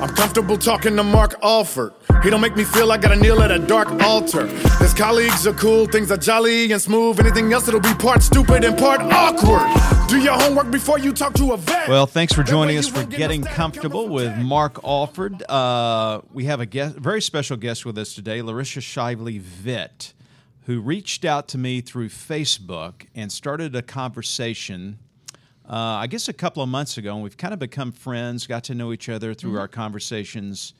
I'm comfortable talking to Mark Alford. He don't make me feel like I gotta kneel at a dark altar. His colleagues are cool, things are jolly and smooth. Anything else, it'll be part stupid and part awkward. Do your homework before you talk to a vet. Well, thanks for joining us for Getting Comfortable with Mark Alford. Uh, we have a guest, very special guest with us today, Larissa Shively Vitt, who reached out to me through Facebook and started a conversation. Uh, I guess a couple of months ago, and we've kind of become friends, got to know each other through our conversations.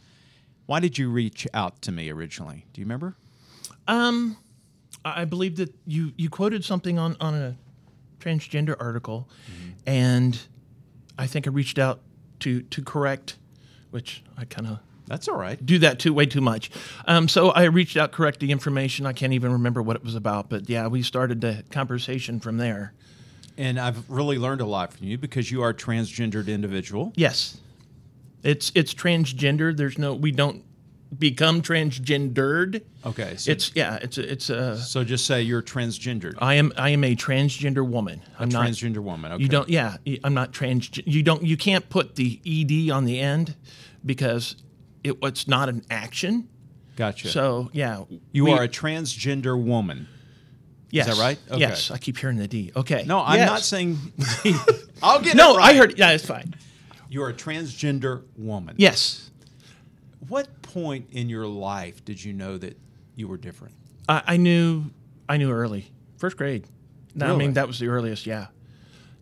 Why did you reach out to me originally? Do you remember? Um, I believe that you you quoted something on on a transgender article, and I think I reached out to to correct, which I kind of That's all right. do that too way too much. Um, so I reached out, correct the information. I can't even remember what it was about, but yeah, we started the conversation from there. And I've really learned a lot from you because you are a transgendered individual. Yes, it's it's transgender. There's no we don't become transgendered. Okay. So, It's yeah, it's a, it's a. so just say you're transgendered. I am I am a transgender woman. I'm not transgender woman. Okay. You don't. Yeah, I'm not trans. You don't. You can't put the ed on the end because it, it's not an action. Gotcha. So yeah, you we- are a transgender woman. Yes. Is that right? Okay. Yes. I keep hearing the D. Okay. No, I'm Yes. not saying. I'll get No, it right. I heard. Yeah, it's fine. You're a transgender woman. Yes, What point in your life did you know that you were different? I, I knew. I knew early, first grade. No, I mean that was the earliest. Yeah.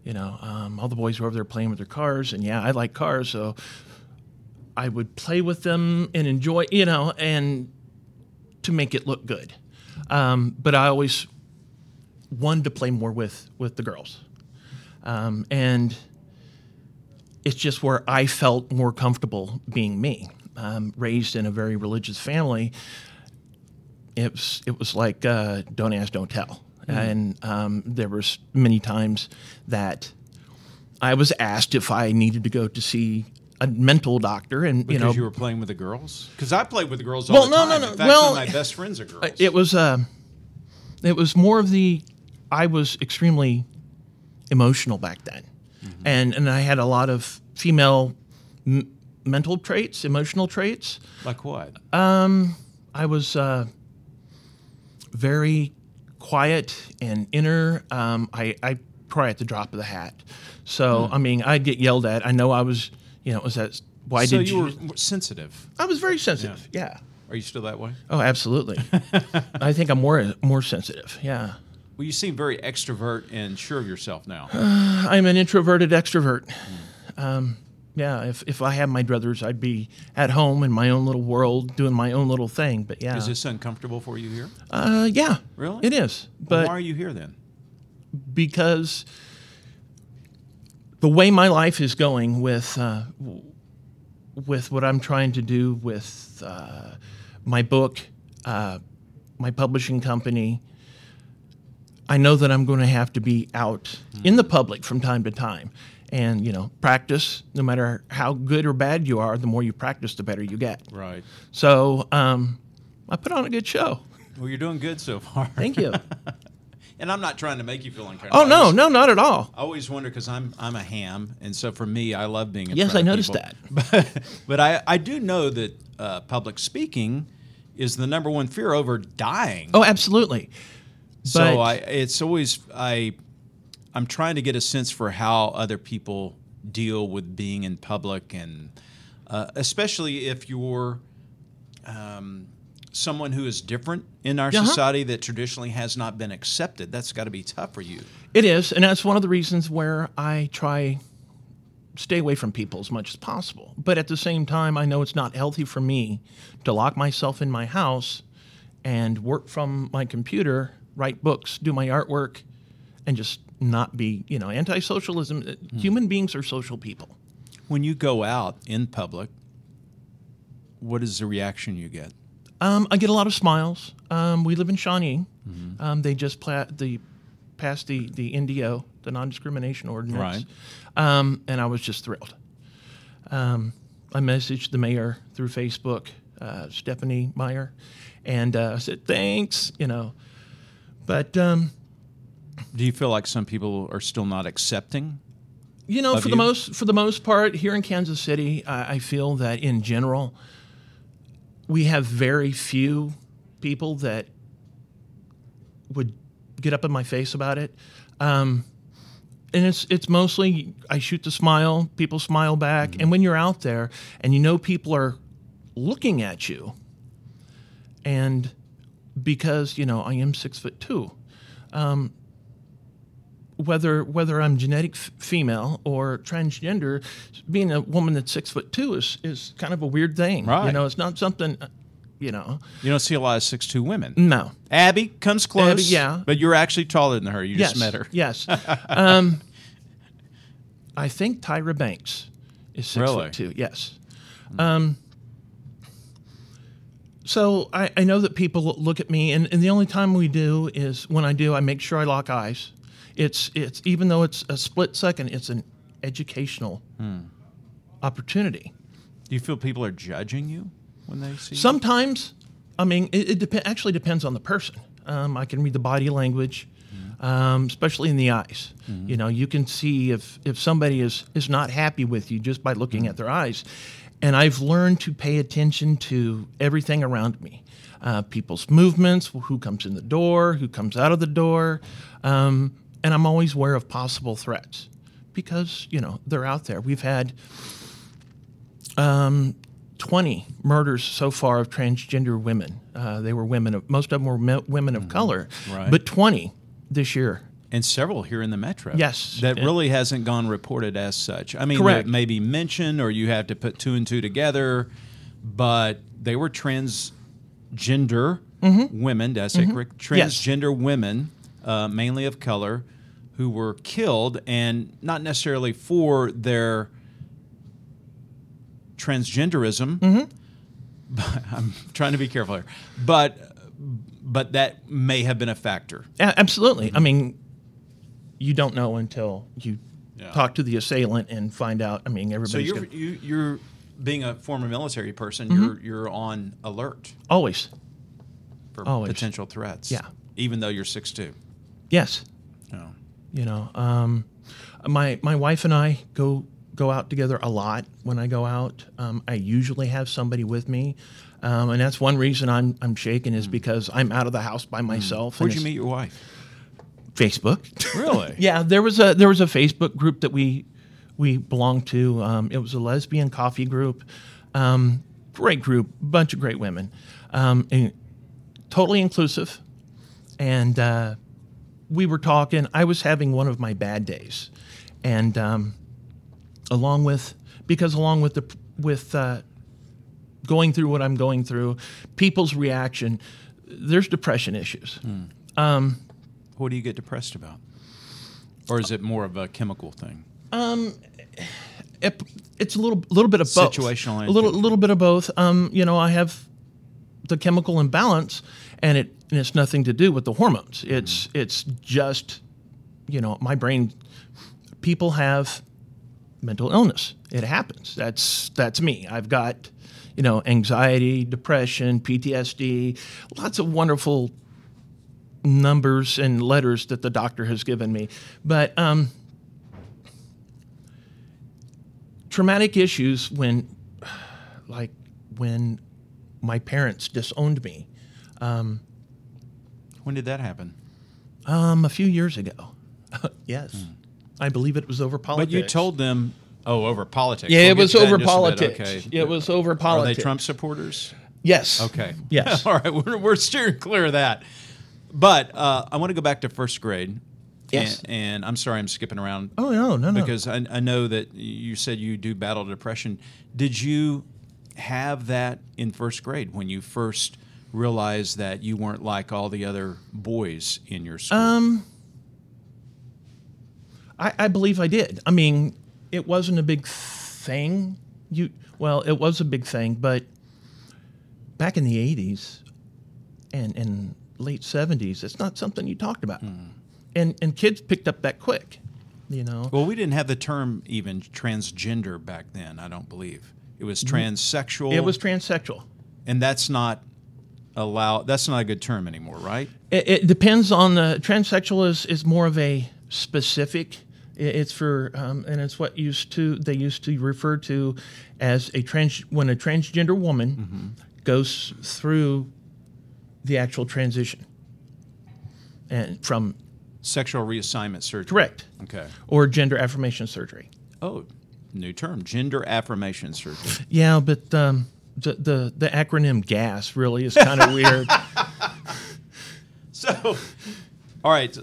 You know, um, all the boys were over there playing with their cars, and yeah, I like cars, so I would play with them and enjoy. You know, and to make it look good. Um, but I always wanted to play more with with the girls, um, and it's just where I felt more comfortable being me. Um, raised in a very religious family, it was it was like uh, don't ask, don't tell, and um, there was many times that I was asked if I needed to go to see a mental doctor, and Because you know you were playing with the girls? Because I played with the girls all Well, the no, time. no, no. Fact, Well, my best friends are girls. it was uh, it was more of the I was extremely emotional back then, and and I had a lot of female m- mental traits, emotional traits. like what? I was uh, very quiet and inner. Um, I, I cry at the drop of the hat. So Hmm. I mean, I'd get yelled at. I know I was, you know, was that why so did you you? were sensitive. I was very sensitive. Yeah. Are you still that way? Oh, absolutely. I think I'm more more sensitive. Yeah. Well, you seem very extrovert and sure of yourself now. I'm an introverted extrovert. Um, yeah, if, if I had my druthers, I'd be at home in my own little world doing my own little thing. But yeah, Is this uncomfortable for you here? uh, yeah, Really? it is. Well, But why are you here then? because the way my life is going with uh, with what I'm trying to do with uh, my book, uh, my publishing company, I know that I'm going to have to be out in the public from time to time. And you know, practice. No matter how good or bad you are, the more you practice, the better you get. Right. So um, I put on a good show. Well, you're doing good so far. Thank you. And I'm not trying to make you feel uncomfortable. oh no, just- no, not at all. I always wonder because I'm I'm a ham, and so for me, I love being. In public. Yes, I noticed people. But, but I I do know that uh, public speaking is the number one fear over dying. Oh, absolutely. So but- I it's always I I'm trying to get a sense for how other people deal with being in public, and uh, especially if you're. Um, Someone who is different in our Uh-huh. society that traditionally has not been accepted. That's got to be tough for you. It is, and that's one of the reasons where I try stay away from people as much as possible. But at the same time, I know it's not healthy for me to lock myself in my house and work from my computer, write books, do my artwork, and just not be, you know, anti socialism. Human beings are social people. When you go out in public, what is the reaction you get? Um, I get a lot of smiles. Um, we live in Shawnee. Um, they just pla- the, passed the, the NDO, the non discrimination ordinance. Right. Um, and I was just thrilled. Um, I messaged the mayor through Facebook, uh, Stephanie Meyer, and uh, I said, thanks, you know. But, um, Do you feel like some people are still not accepting? you know, for you? the most for the most part, here in Kansas City, I, I feel that in general, we have very few people that would get up in my face about it. Um, and it's it's mostly I shoot the smile, people smile back, and when you're out there and you know people are looking at you, and because you know I am six foot two, whether whether I'm genetic f- female or transgender, being a woman that's six foot two is is kind of a weird thing. Right. You know, it's not something. uh, You know, You don't see a lot of six two women. no. Abby comes close. Abby, yeah. But you're actually taller than her. You yes, just met her. Yes. um, I think Tyra Banks is six Really? foot two. Yes. Um, so I, I know that people look at me, and, and the only time we do is when I do, I make sure I lock eyes. It's it's even though it's a split second, it's an educational Hmm. opportunity. Do you feel people are judging you when they see you? Sometimes, I mean, it, it dep- actually depends on the person. Um, I can read the body language, um, especially in the eyes. You know, you can see if, if somebody is, is not happy with you just by looking at their eyes. And I've learned to pay attention to everything around me uh, people's movements, who comes in the door, who comes out of the door. Um, and I'm always aware of possible threats because, you know, they're out there. We've had 20 murders so far of transgender women. Uh, they were women of, most of them were me- women of color, Right. but 20 this year. And several here in the metro. Yes. That And- really hasn't gone reported as such. I mean, Correct. it may be mentioned or you have to put two and two together, but they were transgender women, did I say? Mm-hmm. Yes. Transgender women, uh, mainly of color, who were killed and not necessarily for their transgenderism. Mm-hmm. But I'm trying to be careful here. But but that may have been a factor. Absolutely. I mean, you don't know until you Yeah. talk to the assailant and find out. I mean, everybody So you're gonna- you, you're being a former military person. Mm-hmm. You're you're on alert always. for Always. potential threats. Yeah. even though you're six two. Yes. Oh. You know, um, my my wife and I go go out together a lot. When I go out, um, I usually have somebody with me, um, and that's one reason I'm I'm shaking is because I'm out of the house by myself. Hmm. Where'd you meet your wife? Facebook. Really? yeah, there was a there was a Facebook group that we we belonged to. Um, it was a lesbian coffee group. Um, great group, bunch of great women, um, and totally inclusive. And uh, we were talking. I was having one of my bad days, and um, along with because along with the with uh, going through what I'm going through, people's reaction. There's depression issues. What do you get depressed about? Or is it more of a chemical thing? it, it's a little little bit of both. Situational A little little bit of both. Um, you know, I have the chemical imbalance, and it and it's nothing to do with the hormones. It's Mm-hmm. it's just you know my brain. People have mental illness. It happens. That's that's me. I've got you know anxiety, depression, PTSD, lots of wonderful numbers and letters that the doctor has given me, but. Um, traumatic issues when like when my parents disowned me When did that happen? um, a few years ago yes i believe it was over politics. But you told them, oh, over politics. yeah We'll it was to that in over just a bit. politics Okay. it was over politics. Are they Trump supporters? yes Okay. yes All right. We're, we're steering clear of that. But uh, I want to go back to first grade. Yes. And, and I'm sorry I'm skipping around. oh no no no because I, I know that you said you do battle depression. Did you have that in first grade when you first realized that you weren't like all the other boys in your school? Um, I, I believe I did. I mean, it wasn't a big thing. You well, it was a big thing, but back in the '80s and and late '70s, it's not something you talked about, hmm. and and kids picked up that quick. You know, well, we didn't have the term even transgender back then. I don't believe it was mm-hmm. transsexual. it was transsexual. and that's not allow. That's not a good term anymore, right? It, it depends on the transsexual is is more of a specific. It's for um, and it's what used to they used to refer to as a trans when a transgender woman mm-hmm. goes through the actual transition and from Sexual reassignment surgery. correct Okay. or gender affirmation surgery. Oh, new term: gender affirmation surgery. Yeah, but um, the, the the acronym GAS really is kind of weird. So, all right.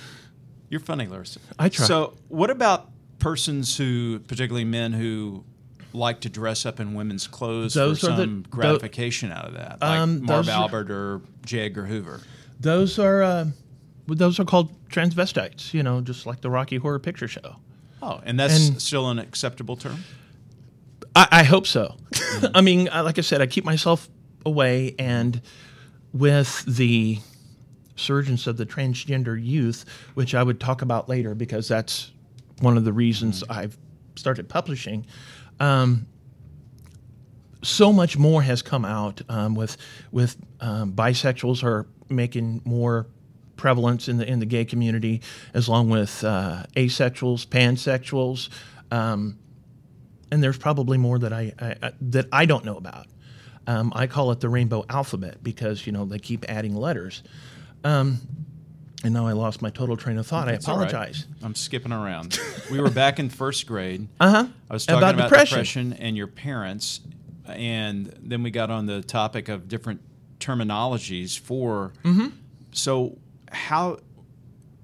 You're funny, Larissa. I try. So, what about persons who, particularly men who like to dress up in women's clothes Those for the- some tho- gratification out of that, like Um, Marv Albert or J. Edgar Hoover? Those are uh, those are called transvestites. You know, just like the Rocky Horror Picture Show. Oh, and that's And- still an acceptable term. I, I hope so. I mean, I- like I said, I keep myself away, and with the surgeons of the transgender youth, which I would talk about later because that's one of the reasons I've started publishing. Um, so much more has come out um, with with um, bisexuals are making more prevalence in the in the gay community, as long with uh, asexuals, pansexuals. Um, and there's probably more that I, I, I that I don't know about. Um, I call it the rainbow alphabet because you know they keep adding letters. And now I lost my total train of thought. I That's right. apologize. I'm skipping around. we were back in first grade. Uh huh. I was talking About about, depression. depression. and your parents, and then we got on the topic of different terminologies for. Mm-hmm. So, how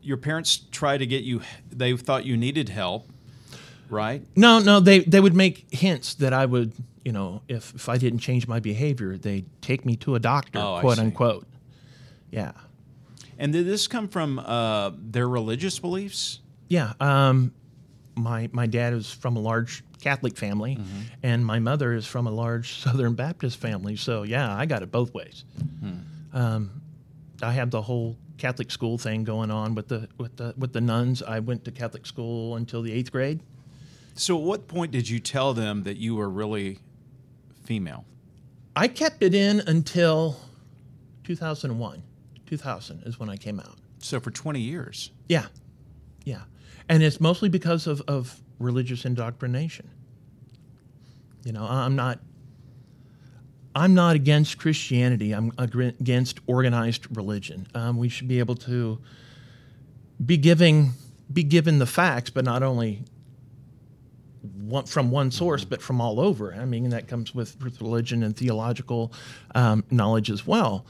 your parents try to get you? They thought you needed help, right? No, no, they they would make hints that I would, you know, if if I didn't change my behavior, they'd take me to a doctor, Oh, quote unquote. Yeah, And did this come from uh, their religious beliefs? yeah. Um, my my dad is from a large Catholic family, Mm-hmm. and my mother is from a large Southern Baptist family. So yeah, I got it both ways. Hmm. Um, I had the whole Catholic school thing going on with the with the with the nuns. I went to Catholic school until the eighth grade. So, at what point did you tell them that you were really female? I kept it in until 2001. 2000 is when I came out. So, for 20 years. Yeah, yeah, and it's mostly because of, of religious indoctrination. You know, I'm not. I'm not against Christianity. I'm against organized religion. Um, we should be able to be giving be given the facts, but not only one, from one source, but from all over. I mean, that comes with, with religion and theological um, knowledge as well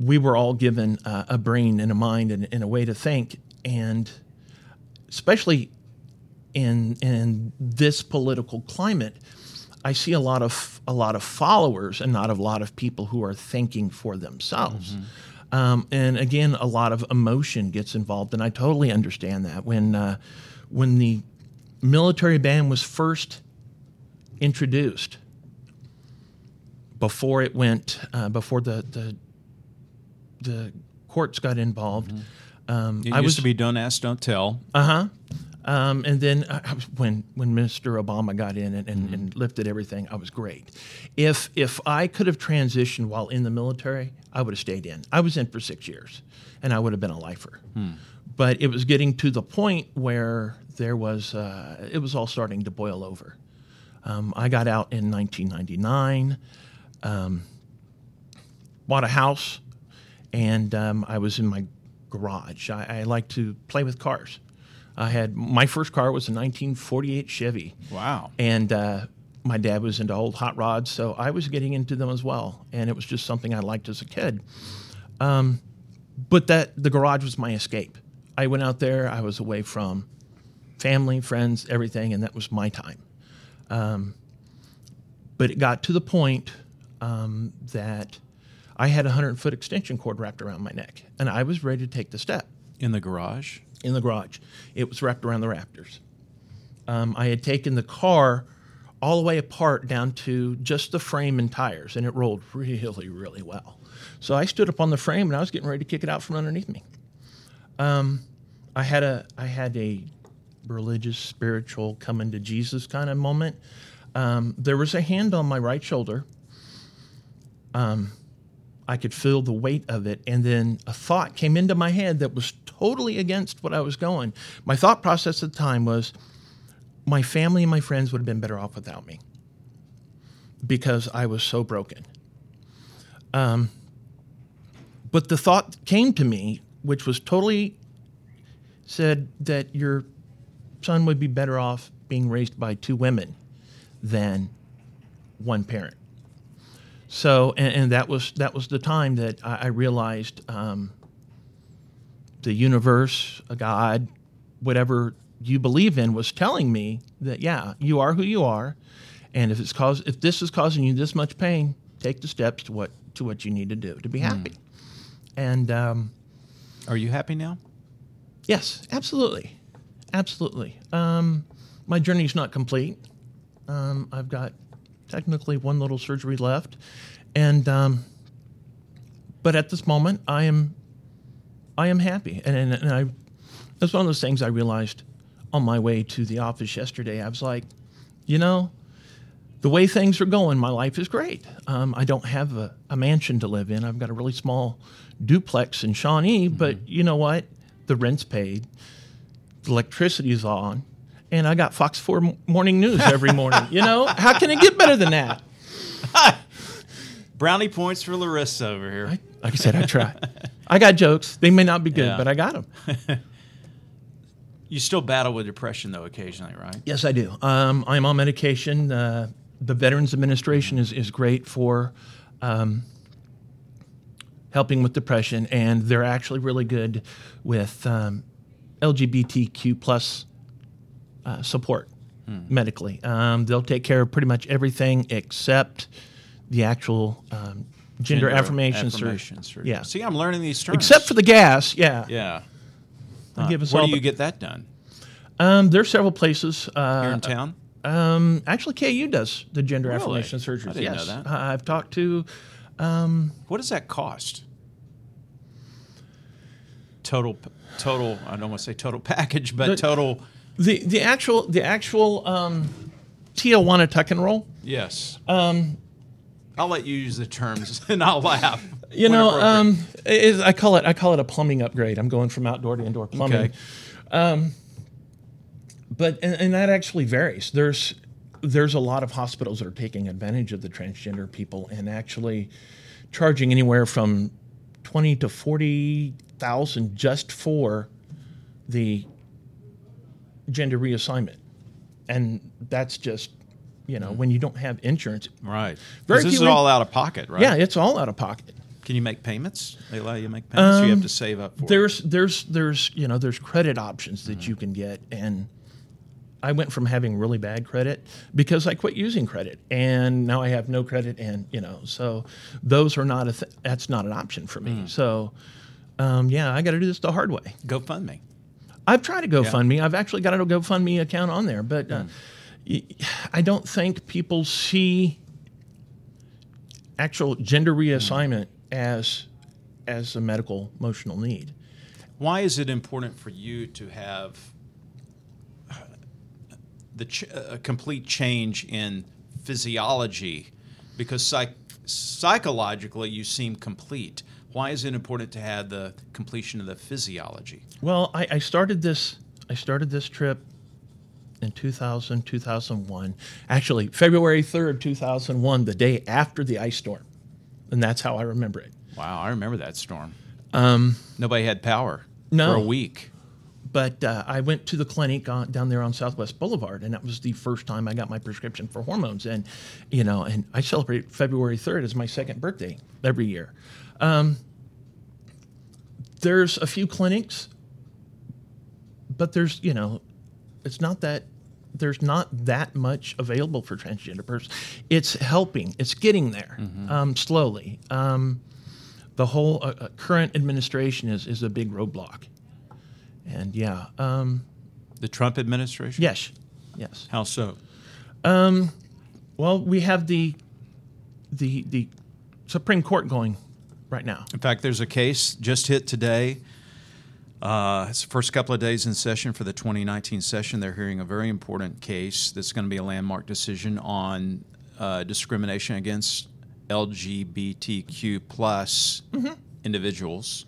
we were all given uh, a brain and a mind and, and a way to think, and especially in in this political climate, I see a lot of a lot of followers and not a lot of people who are thinking for themselves. Um, and again, a lot of emotion gets involved, and I totally understand that. When uh, when the military ban was first introduced, before it went, uh, before the, the the courts got involved, um, It I used was to be don't ask, don't tell. uh huh. Um, and then I when when Mr. Obama got in and, and, and lifted everything, I was great. If if I could have transitioned while in the military, I would have stayed in. I was in for six years, and I would have been a lifer. But it was getting to the point where there was uh, it was all starting to boil over. Um, I got out in 1999, um, bought a house, and um, I was in my garage. I, I like to play with cars. I had my first car was a 1948 Chevy. Wow. And uh, my dad was into old hot rods, so I was getting into them as well. And it was just something I liked as a kid. Um, but that the garage was my escape. I went out there. I was away from family, friends, everything, and that was my time. Um, but it got to the point um, that I had a 100 foot extension cord wrapped around my neck, and I was ready to take the step In the garage? in the garage. It was wrapped around the Raptors. Um, I had taken the car all the way apart down to just the frame and tires, and it rolled really, really well. So I stood up on the frame and I was getting ready to kick it out from underneath me. Um, I had a I had a religious, spiritual, coming to Jesus kind of moment. Um, there was a hand on my right shoulder. Um, I could feel the weight of it, and then a thought came into my head that was totally against what I was going. My thought process at the time was, my family and my friends would have been better off without me because I was so broken. Um, but the thought came to me, which was totally said that your son would be better off being raised by two women than one parent. So, and, and that was that was the time that I, I realized um, the universe, a God, whatever you believe in, was telling me that yeah, you are who you are, and if it's cause if this is causing you this much pain, take the steps to what to what you need to do to be happy. And um, Are you happy now? Yes, absolutely, absolutely. Um, my journey's not complete. Um, I've got technically one little surgery left, and um, but at this moment, I am I am happy, and and, and I that's one of those things I realized on my way to the office yesterday. I was like, you know, the way things are going, my life is great. Um, I don't have a, a mansion to live in. I've got a really small duplex in Shawnee, but you know what? The rent's paid, the electricity is on, and I got Fox 4 Morning News every morning. you know, how can it get better than that? Brownie points for Larissa over here. I, like I said, I try. I got jokes. They may not be good, Yeah. but I got them. You still battle with depression though occasionally, right? Yes, I do. Um, I'm on medication. Uh, the Veterans Administration is, is great for um, helping with depression, and they're actually really good with um, LGBTQ plus uh, support medically. Um, they'll take care of pretty much everything except the actual um, gender, affirmation, surgery. affirmation surgery. Yeah, See, I'm learning these terms. except for the gas. Yeah, yeah. They'll give us Where all do you get that done? Um, there's several places uh, Here in town? Um, actually, KU does the gender Really? affirmation surgeries. I didn't know yes, that. I- I've talked to. What does that cost? Total, total. I don't want to say total package, but The- total. The the actual the actual um, Tijuana tuck and roll. Yes. Um, I'll let you use the terms, and I'll laugh. You know, um, is, I call it I call it a plumbing upgrade. I'm going from outdoor to indoor plumbing. Okay. But and, and that actually varies. There's there's a lot of hospitals that are taking advantage of the transgender people and actually charging anywhere from twenty to forty thousand just for the gender reassignment, and that's just you know when you don't have insurance. right. Very this is in- all out of pocket, right? Yeah, it's all out of pocket. Can you make payments? They allow you to make payments. or you have to save up for it? there's there's there's you know there's credit options that you can get and i went from having really bad credit because i quit using credit and now i have no credit and you know so those are not a th- that's not an option for me so um, yeah i got to do this the hard way GoFundMe. I've tried to gofundme i've actually got a gofundme account on there but uh, y- i don't think people see actual gender reassignment as as a medical emotional need Why is it important for you to have uh, the ch- a complete change in physiology? Because psych- psychologically, you seem complete. Why is it important to have the completion of the physiology? Well, I, I started this. I started this trip in 2000, 2001. Actually, February 3rd, 2001, the day after the ice storm, and that's how I remember it. Wow, I remember that storm. Um, Nobody had power No. for a week. But uh, I went to the clinic on, down there on Southwest Boulevard, and that was the first time I got my prescription for hormones. And you know, and I celebrate February 3rd as my second birthday every year. Um, there's a few clinics, but there's you know, it's not that there's not that much available for transgender persons. It's helping. It's getting there um, slowly. Um, the whole uh, uh, current administration is is a big roadblock, and yeah, um, The Trump administration? yes, yes. How so? Um, Well, we have the the the Supreme Court going right now. In fact, there's a case just hit today. Uh, it's the first couple of days in session for the 2019 session. They're hearing a very important case that's going to be a landmark decision on uh, discrimination against LGBTQ plus individuals.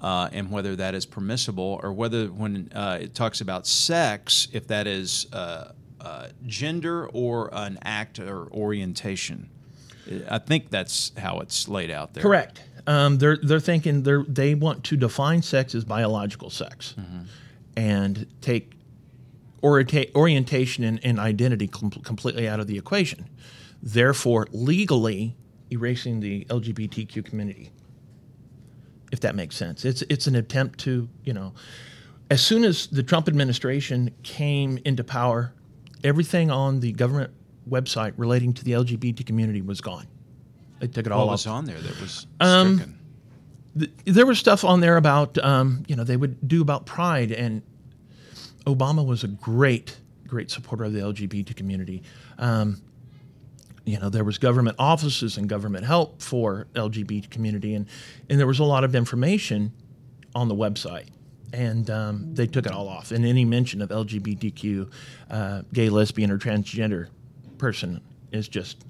Uh, and whether that is permissible, or whether when uh, it talks about sex, if that is uh, uh, gender or an act or orientation. I think that's how it's laid out there. Correct. Um, they're they're thinking they they want to define sex as biological sex, and take orienta- orientation and, and identity com- completely out of the equation. Therefore, legally erasing the LGBTQ community. If that makes sense, it's it's an attempt to you know, as soon as the Trump administration came into power, everything on the government website relating to the LGBT community was gone. They took it all What off was on there that was Um, stricken? th- there was stuff on there about um, you know they would do about pride and obama was a great great supporter of the lgbt community um, you know there was government offices and government help for lgbt community and and there was a lot of information on the website and um, they took it all off and any mention of lgbtq uh, gay lesbian or transgender person is just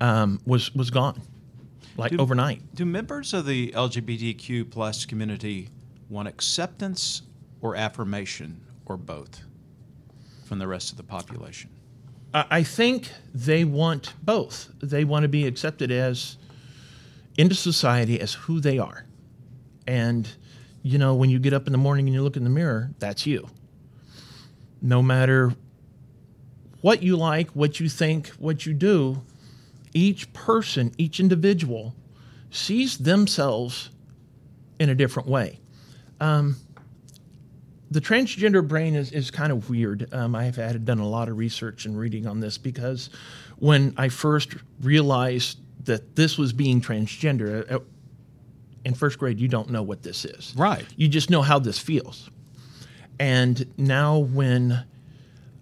um, was was gone like Do- overnight Do members of the LGBTQ plus community want acceptance or affirmation or both from the rest of the population? I I think they want both. They want to be accepted as into society as who they are. And you know, when you get up in the morning and you look in the mirror, that's you. No matter what you like, what you think, what you do, each person, each individual sees themselves in a different way the transgender brain is, is kind of weird. Um, I've had done a lot of research and reading on this because when I first realized that this was being transgender, uh, in first grade, you don't know what this is. Right. You just know how this feels. And now, when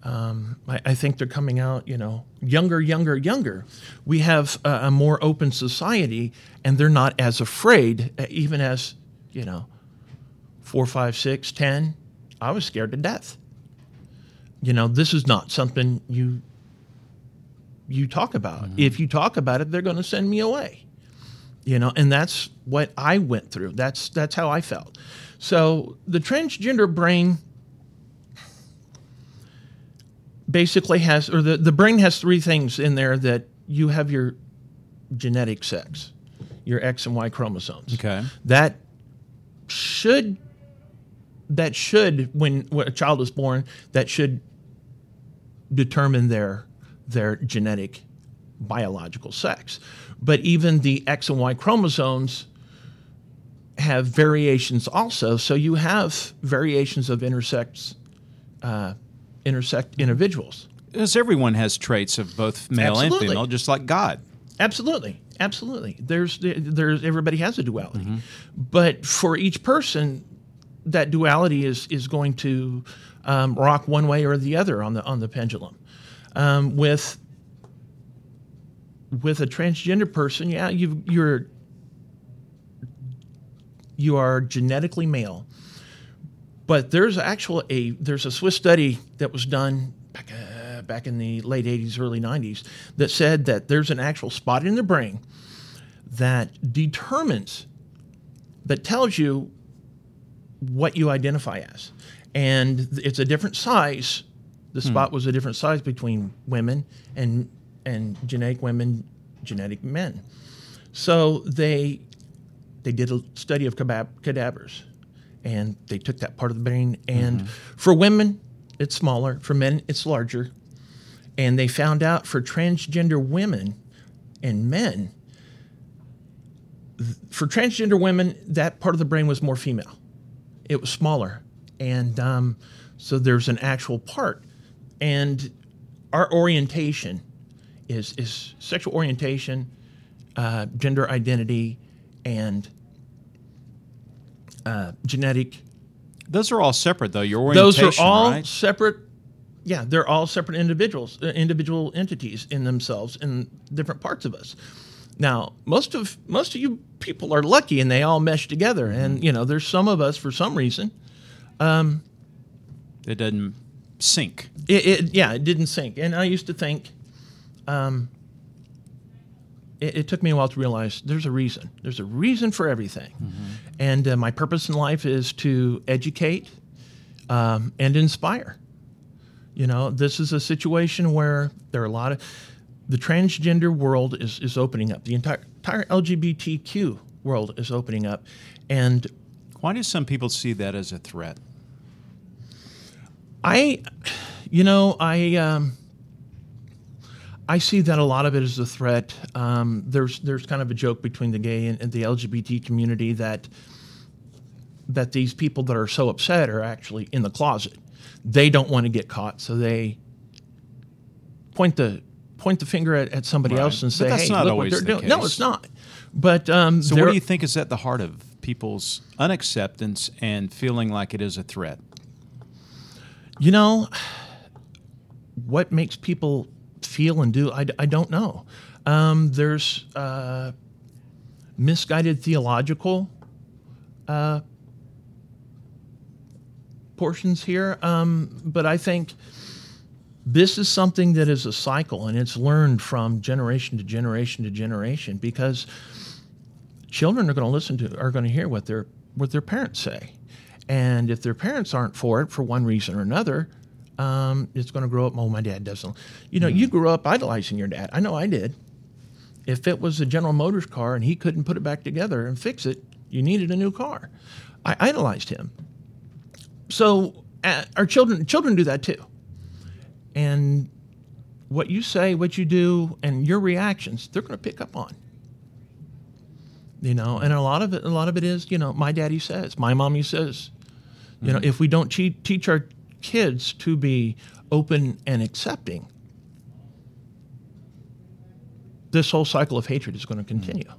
um, I, I think they're coming out, you know, younger, younger, younger, we have a, a more open society, and they're not as afraid, uh, even as, you know, four, five, six, ten, I was scared to death. You know, this is not something you you talk about. If you talk about it, they're going to send me away. You know, and that's what I went through. That's that's how I felt. So the transgender brain basically has, or the, the brain has three things in there that you have your genetic sex, your X and Y chromosomes. Okay. that should that should when, when a child is born that should determine their their genetic biological sex. But even the x and y chromosomes have variations also. So you have variations of intersex uh, intersex individuals Because everyone has traits of both male and female, just like God. Absolutely, absolutely. There's there's everybody has a duality, but for each person, that duality is is going to um, rock one way or the other on the on the pendulum. Um, with with a transgender person, yeah, you you're you are genetically male, but there's actual a there's a Swiss study that was done back uh, back in the late 80s, early 90s that said that there's an actual spot in the brain that determines that tells you what you identify as, and it's a different size. The spot was a different size between women and and genetic women, genetic men. So they they did a study of cadavers and they took that part of the brain. And for women it's smaller. For men it's larger. And they found out for transgender women and men th- for transgender women that part of the brain was more female. It was smaller. And um, so there's an actual part. And our orientation is is sexual orientation, uh, gender identity, and uh, genetic. Those are all separate, though. Your orientation, Those are all right? separate. Yeah, they're all separate individuals, uh, individual entities in themselves, in different parts of us. Now, most of most of you people are lucky, and they all mesh together. And you know, there's some of us for some reason Um, It doesn't sync. It, it yeah, it didn't sync. And I used to think, um, it, it took me a while to realize there's a reason. There's a reason for everything. And uh, my purpose in life is to educate um, and inspire. You know, this is a situation where there are a lot of the transgender world is, is opening up. The entire, entire LGBTQ world is opening up. And Why do some people see that as a threat? I, you know, I um, I see that a lot of it is a threat. Um, there's there's kind of a joke between the gay and, and the LGBT community that that these people that are so upset are actually in the closet. They don't want to get caught, so they point the point the finger at, at somebody Right. else and say, that's "Hey, not look what they're the doing." No, it's not. But um, So, what do you think is at the heart of people's unacceptance and feeling like it is a threat? You know, what makes people feel and do, I, I don't know. Um, there's uh, misguided theological uh, portions here, um, but I think this is something that is a cycle and it's learned from generation to generation to generation because children are going to listen to are going to hear what their what their parents say and if their parents aren't for it for one reason or another um, it's going to grow up. Oh my dad doesn't you know you grew up idolizing your dad. I know i did. If it was a general motors car and he couldn't put it back together and fix it you needed a new car. I idolized him. So uh, our children children do that too. And what you say what you do and your reactions they're going to pick up on. You know and a lot of it a lot of it is you know my daddy says my mommy says you know if we don't te- teach our kids to be open and accepting. This whole cycle of hatred is going to continue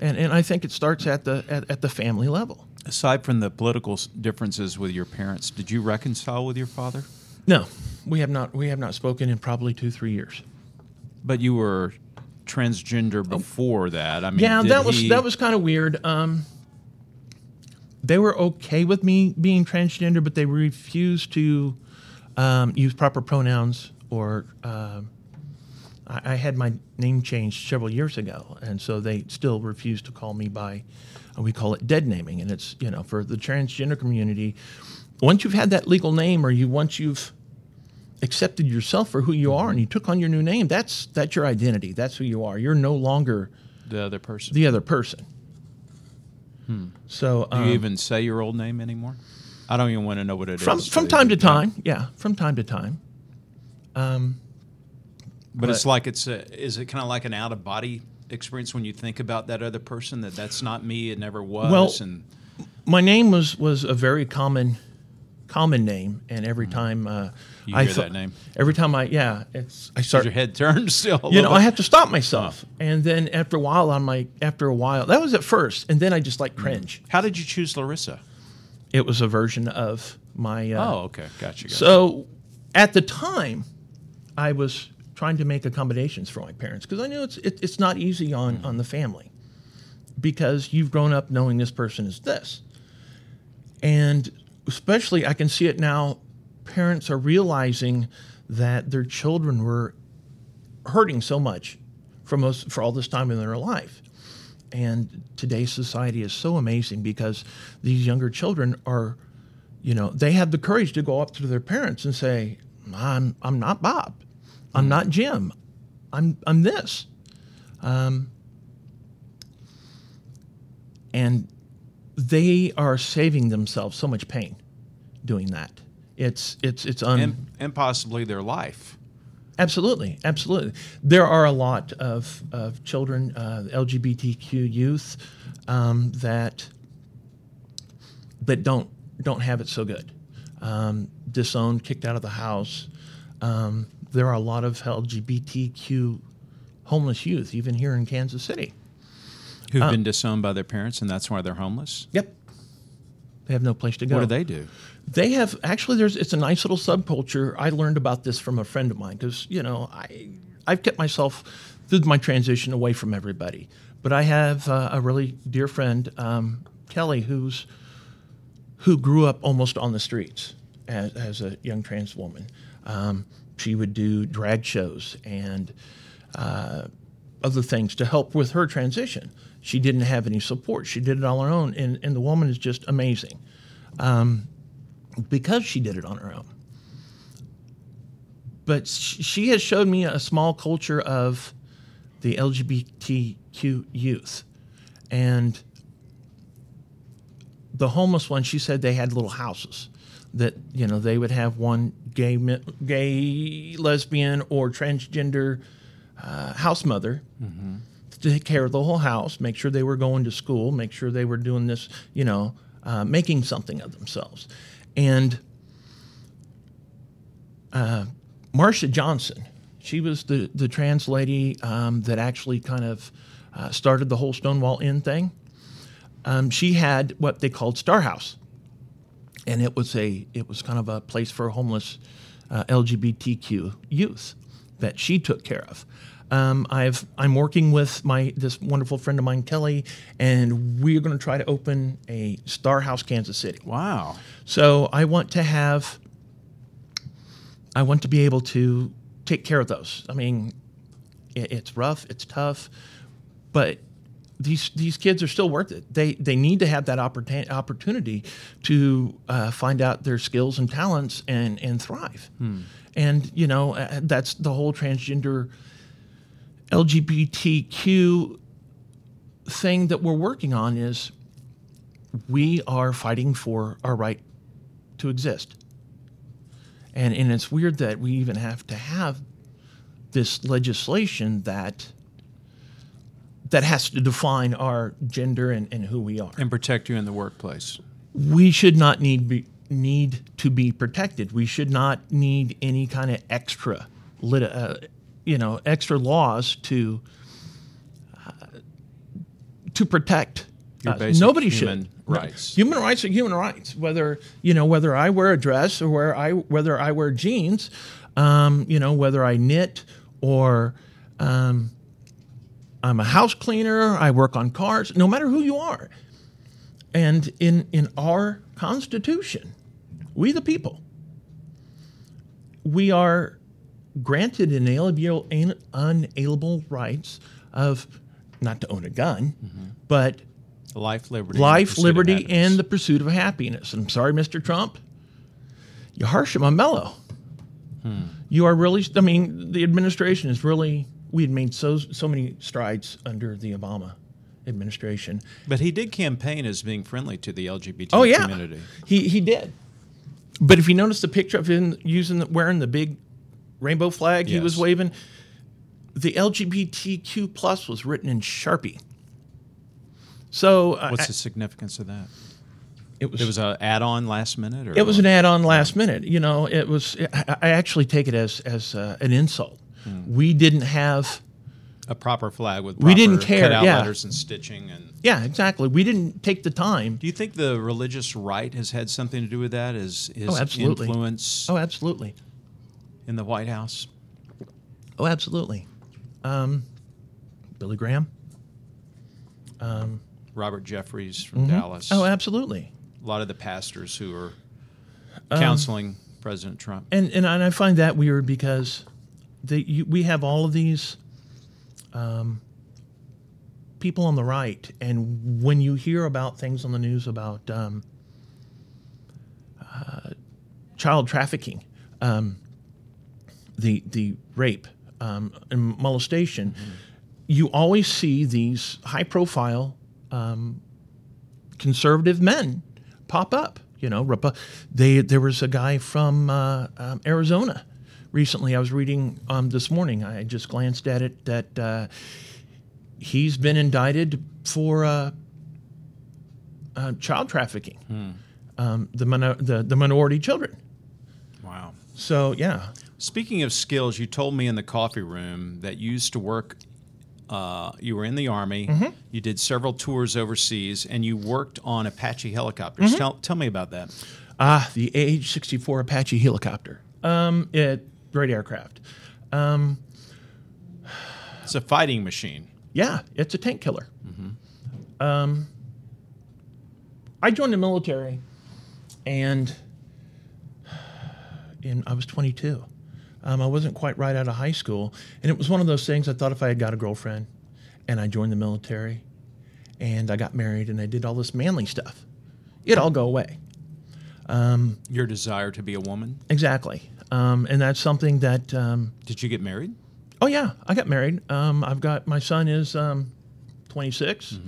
and and i think it starts at the at, at the family level. Aside from the political differences with your parents, did you reconcile with your father? no. We have not we have not spoken in probably two three years. But you were transgender before that. I mean, yeah that was that was kind of weird. Um they were okay with me being transgender but they refused to um, use proper pronouns or um, I, I had my name changed several years ago and so they still refuse to call me by uh, we call it dead naming and it's you know for the transgender community once you've had that legal name or you once you've accepted yourself for who you are and you took on your new name that's that's your identity that's who you are you're no longer the other person. the other person. So Do um, you even say your old name anymore? I don't even want to know what it is. from from time to time, yeah, from time to time. But it's like it's a, is it kind of like an out of body experience when you think about that other person that that's not me, it never was, Well, and My name was was a very common common name, and every time uh, Mm. You I hear thought- that name. every time I yeah, it's I start your head turn still? you know little I have to stop myself, and then after a while on my after a while that was at first, and then I just Mm. like cringe. How did you choose Larissa? It was a version of my uh, Oh, okay, gotcha. gotcha. So at the time, I was trying to make accommodations for my parents because I knew it's it, it's not easy on on the family because you've grown up knowing this person is this, and especially I can see it now. Parents are realizing that their children were hurting so much for most for all this time in their life. And today's society is so amazing because these younger children are, you know, they have the courage to go up to their parents and say, "I'm I'm not Bob, I'm not Jim, I'm I'm this," um, and they are saving themselves so much pain doing that. It's it's it's un- and, and possibly their life. Absolutely, absolutely. There are a lot of, of children, uh, LGBTQ youth, um, that that don't don't have it so good. Um, disowned, kicked out of the house, Um, there are a lot of LGBTQ homeless youth, even here in Kansas City. Who've Uh, been disowned by their parents, and that's why they're homeless. Yep. They have no place to go. What do they do? They have actually. There's it's a nice little subculture. I learned about this from a friend of mine because you know I I've kept myself through my transition away from everybody, but I have uh, a really dear friend um, Kelly who's who grew up almost on the streets as, as a young trans woman. Um, she would do drag shows and uh, other things to help with her transition. She didn't have any support. She did it all on her own, and, and the woman is just amazing um, because she did it on her own. But she has showed me a small culture of the LGBTQ youth. And the homeless one, she said they had little houses that you know they would have one gay, gay, lesbian, or transgender uh, house mother to take care of the whole house, make sure they were going to school, make sure they were doing this, you know, uh, making something of themselves. And uh, Marsha Johnson, she was the the trans lady um, that actually kind of uh, started the whole Stonewall Inn thing um, she had what they called Star House, and it was a it was kind of a place for homeless uh, LGBTQ youth that she took care of. Um, I've I'm working with my this wonderful friend of mine Kelly, and we're going to try to open a Star House Kansas City. Wow. So I want to have, I want to be able to take care of those. I mean, it, it's rough, it's tough, but these these kids are still worth it. They they need to have that opportun- opportunity to uh, find out their skills and talents and and thrive. And you know uh, that's the whole transgender LGBTQ thing that we're working on is we are fighting for our right to exist. And, and it's weird that we even have to have this legislation that that has to define our gender and, and who we are. And protect you in the workplace. We should not need be, need to be protected. We should not need any kind of extra lit, uh, you know, extra laws to uh, to protect Your us. basic Nobody human should. rights. Human rights are human rights. Whether you know whether I wear a dress or where I whether I wear jeans, um, you know whether I knit or um, I'm a house cleaner. I work on cars. No matter who you are, and in in our Constitution, we the people, we are granted inalienable, unalienable rights of not to own a gun, but Life, liberty, and the life, pursuit of liberty, happiness. and the pursuit of happiness. And I'm sorry, Mr. Trump, you're harsh on my mellow. Hmm. You are really. I mean, the administration is really. We had made so so many strides under the Obama administration. But he did campaign as being friendly to the LGBT Oh yeah, community. he he did. But if you notice the picture of him using the, wearing the big rainbow flag he was waving, the LGBTQ plus was written in Sharpie. So uh, What's the significance of that? it was It was an add-on last minute, or It was an add-on last minute. You know, it was. I, actually take it as as uh, an insult. Hmm. We didn't have. a proper flag with We didn't care, cutout yeah. letters and stitching. And Yeah, exactly. We didn't take the time. do you think the religious right has had something to do with that? Is his Oh, absolutely. influence Oh, absolutely. In the White House? Oh, absolutely. Um, Billy Graham. Robert Jeffress from Dallas. Oh, absolutely. a lot of the pastors who are Um, counseling President Trump. And and, and I find that weird because the, you, we have all of these um, people on the right, and when you hear about things on the news about um, uh, child trafficking, um, the the rape um, and molestation, you always see these high profile um, conservative men pop up. You know, they there was a guy from uh, um, Arizona recently. I was reading um, this morning. I just glanced at it that uh, he's been indicted for uh, uh, child trafficking, um, the, minor- the the minority children. Wow. So yeah, Speaking of skills, you told me in the coffee room that you used to work. Uh, you were in the army. You did several tours overseas, and you worked on Apache helicopters. Tell, tell me about that. Ah, the AH-64 Apache helicopter. Um, it great aircraft. It's a fighting machine. Yeah, it's a tank killer. Um, I joined the military, and in I was 22. Um, I wasn't quite right out of high school, and it was one of those things. I thought if I had got a girlfriend, and I joined the military, and I got married, and I did all this manly stuff, it'd all go away. Your desire to be a woman. Exactly, um, and that's something that. Um, Did you get married? Oh yeah, I got married. Um, I've got my son is um, 26.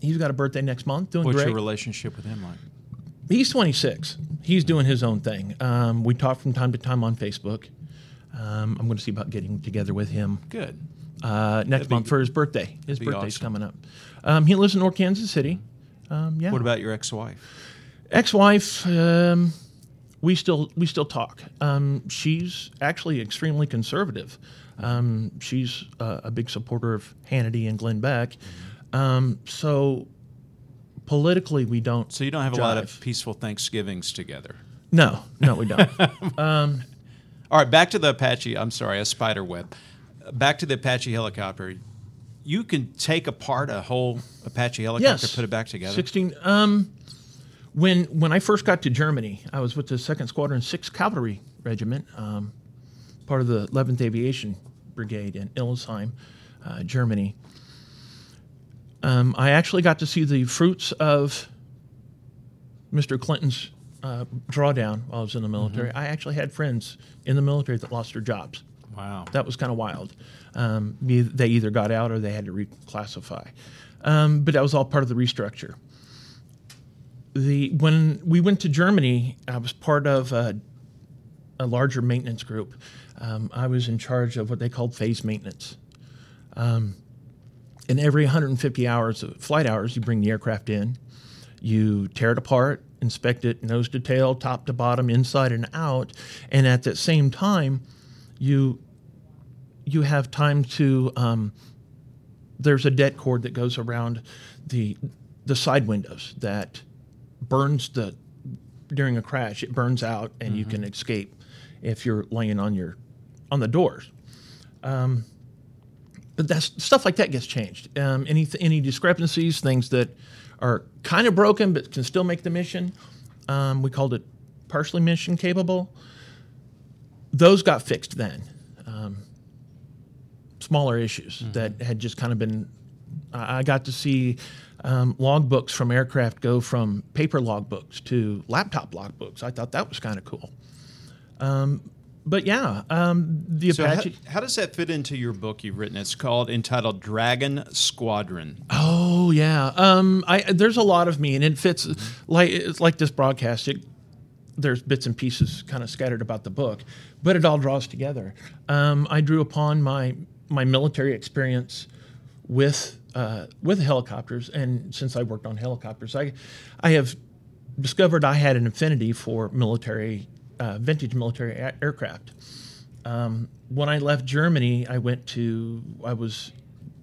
He's got a birthday next month. Doing What's great. your relationship with him like? He's 26. He's doing his own thing. Um, we talk from time to time on Facebook. Um, I'm going to see about getting together with him Good. uh, next be- month for his birthday. His birthday's awesome. coming up. Um, he lives in North Kansas City. Um, yeah. What about your ex-wife? ex-wife? Um, we still we still talk. Um, she's actually extremely conservative. Um, she's uh, a big supporter of Hannity and Glenn Beck. Um, so politically, we don't. So you don't have a lot of peaceful Thanksgivings together. No, no, we don't. All right, back to the Apache. I'm sorry, a spider web. Back to the Apache helicopter. You can take apart a whole Apache helicopter, yes, put it back together. Sixteen. Um, when when I first got to Germany, I was with the Second Squadron, Sixth Cavalry Regiment, um, part of the 11th Aviation Brigade in Illesheim, uh, Germany. Um, I actually got to see the fruits of Mr. Clinton's uh, drawdown while I was in the military. I actually had friends in the military that lost their jobs. Wow. That was kind of wild. Um, they either got out or they had to reclassify. Um, but that was all part of the restructure. The when we went to Germany, I was part of a, a larger maintenance group. Um, I was in charge of what they called phase maintenance. Um, and every 150 hours of flight hours, you bring the aircraft in, you tear it apart, inspect it nose to tail, top to bottom, inside and out, and at that same time, you you have time to um, there's a det cord that goes around the the side windows that burns the during a crash it burns out and you can escape if you're laying on your on the doors. Um, but that's stuff like that gets changed um, any any discrepancies things that are kind of broken but can still make the mission um, we called it partially mission capable those got fixed then um, smaller issues that had just kind of been. I I got to see um, logbooks from aircraft go from paper logbooks to laptop logbooks. I thought that was kind of cool. Um, but yeah, um, the So how, Apache. how does that fit into your book you've written? It's called entitled Dragon Squadron. Oh yeah, um, I there's a lot of me, and it fits like it's like this broadcast. It, there's bits and pieces kind of scattered about the book, but it all draws together. Um, I drew upon my my military experience with uh, with helicopters, and since I worked on helicopters, I I have discovered I had an affinity for military uh, vintage military a- aircraft. Um, when I left Germany, I went to I was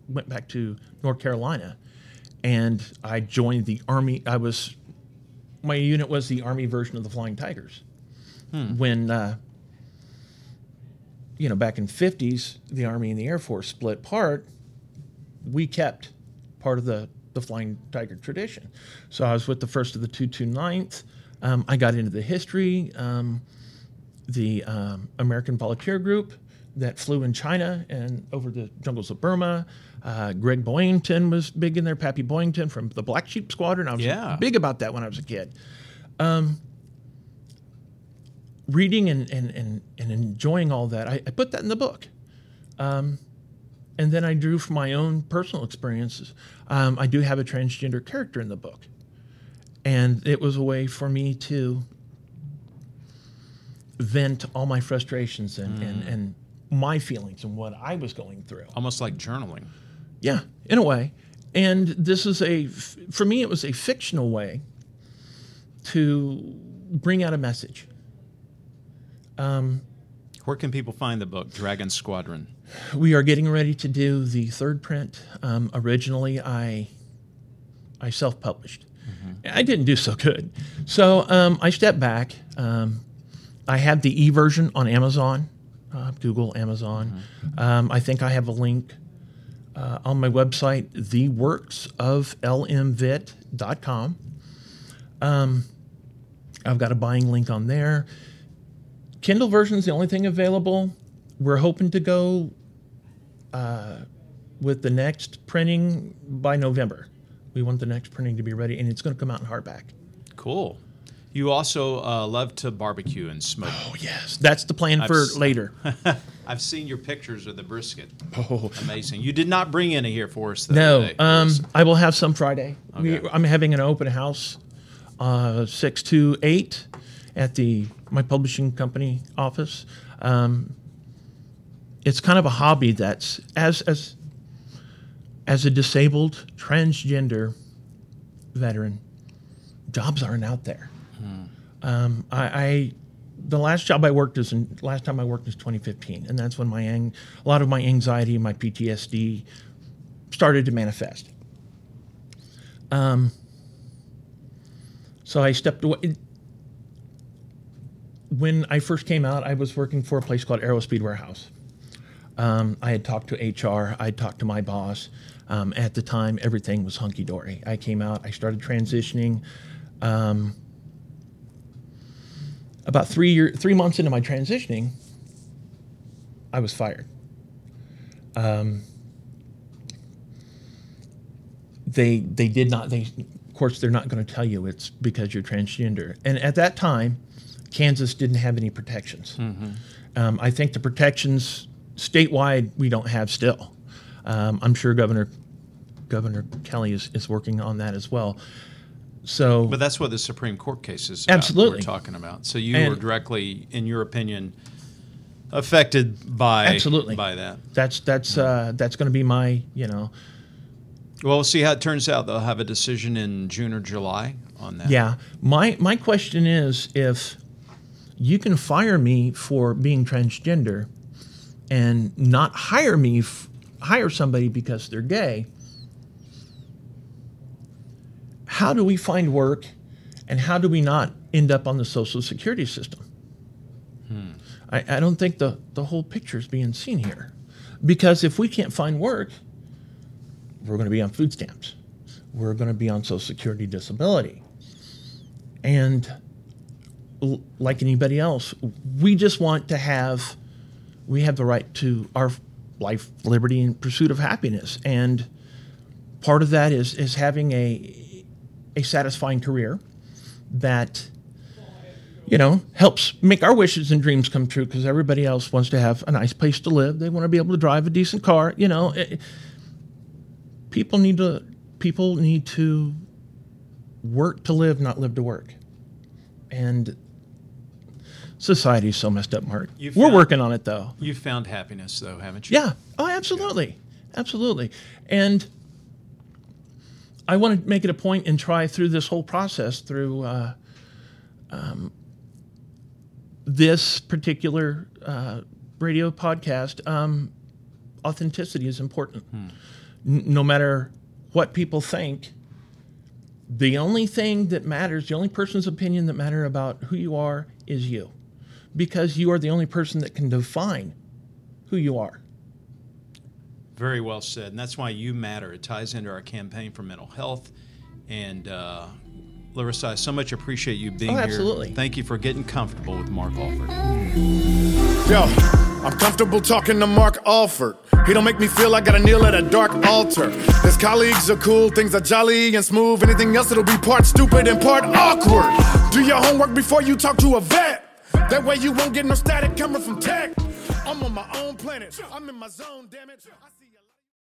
went back to North Carolina, and I joined the Army. I was my unit was the Army version of the Flying Tigers. When uh, you know back in '50s, the Army and the Air Force split apart. We kept part of the the Flying Tiger tradition. So I was with the first of the two two 229th. Um, I got into the history. Um, the um, American Volunteer Group that flew in China and over the jungles of Burma. Uh, Greg Boyington was big in there, Pappy Boyington from the Black Sheep Squadron. I was Yeah. big about that when I was a kid. Um, reading and, and, and, and enjoying all that, I, I put that in the book. Um, and then I drew from my own personal experiences. Um, I do have a transgender character in the book. And it was a way for me to vent all my frustrations and, and, and my feelings and what I was going through. Almost like journaling. Yeah, in a way. And this is a, for me, it was a fictional way to bring out a message. Where Where can people find the book, Dragon Squadron? We are getting ready to do the third print. Um, originally, I I self published. I didn't do so good, so um, I stepped back. Um, I have the e version on Amazon, uh, Google, Amazon. Um, I think I have a link uh, on my website, theworksoflmvit.com. Um, I've got a buying link on there. Kindle version is the only thing available. We're hoping to go uh, with the next printing by November. We want the next printing to be ready, and it's going to come out in hardback. Cool. You also uh, love to barbecue and smoke. Oh yes, that's the plan for s- later. I've seen your pictures of the brisket. Oh. Amazing. You did not bring any here for us, though. No, um, I will have some Friday. We, I'm having an open house, uh, six to eight, at the my publishing company office. Um, it's kind of a hobby that's as as as a disabled transgender veteran, jobs aren't out there. Um, I, I the last job I worked is in last time I worked is 2015, and that's when my ang- a lot of my anxiety, and my PTSD started to manifest. Um, so I stepped away. When I first came out, I was working for a place called Aerospeed Warehouse. Um, I had talked to HR, I had talked to my boss. Um, at the time, everything was hunky dory. I came out, I started transitioning. Um, about three year, three months into my transitioning, I was fired. Um, they they did not they of course they're not going to tell you it's because you're transgender and at that time kansas didn't have any protections um, i think the protections statewide we don't have still um, i'm sure governor governor kelly is, is working on that as well so But that's what the Supreme Court case is about, Absolutely. we're talking about. So you And- were directly, in your opinion, affected by Absolutely. by that. that's that's uh, that's going to be my you know Well, we'll see how it turns out. They'll have a decision in June or July on that. Yeah. My my question is if you can fire me for being transgender and not hire me f- hire somebody because they're gay, how do we find work and how do we not end up on the social security system? Hmm. I, I don't think the, the whole picture is being seen here. Because if we can't find work, we're going to be on food stamps. We're going to be on Social Security disability. And l- like anybody else, we just want to have, we have the right to our life, liberty, and pursuit of happiness. And part of that is, is having a, a satisfying career that you know, helps make our wishes and dreams come true because everybody else wants to have a nice place to live. They want to be able to drive a decent car. You know, it, people need to people need to work to live, not live to work. And society's so messed up, Mark. You We're working on it though. You've found happiness, though, haven't you? Yeah. Oh, absolutely. Absolutely. And I want to make it a point and try through this whole process through uh, um, this particular uh, radio podcast. Um, authenticity is important. N- no matter what people think, the only thing that matters, the only person's opinion that matter about who you are is you, because you are the only person that can define who you are. Very well said. And that's why you matter. It ties into our campaign for mental health. And uh, Larissa, I so much appreciate you being Oh, here. absolutely. Thank you for getting comfortable with Mark Alford. Yo, I'm comfortable talking to Mark Alford. He don't make me feel like I gotta kneel at a dark altar. His colleagues are cool, things are jolly and smooth. Anything else it'll be part stupid and part awkward. Do your homework before you talk to a vet. That way you won't get no static coming from tech. I'm on my own planet. I'm in my zone, damn it.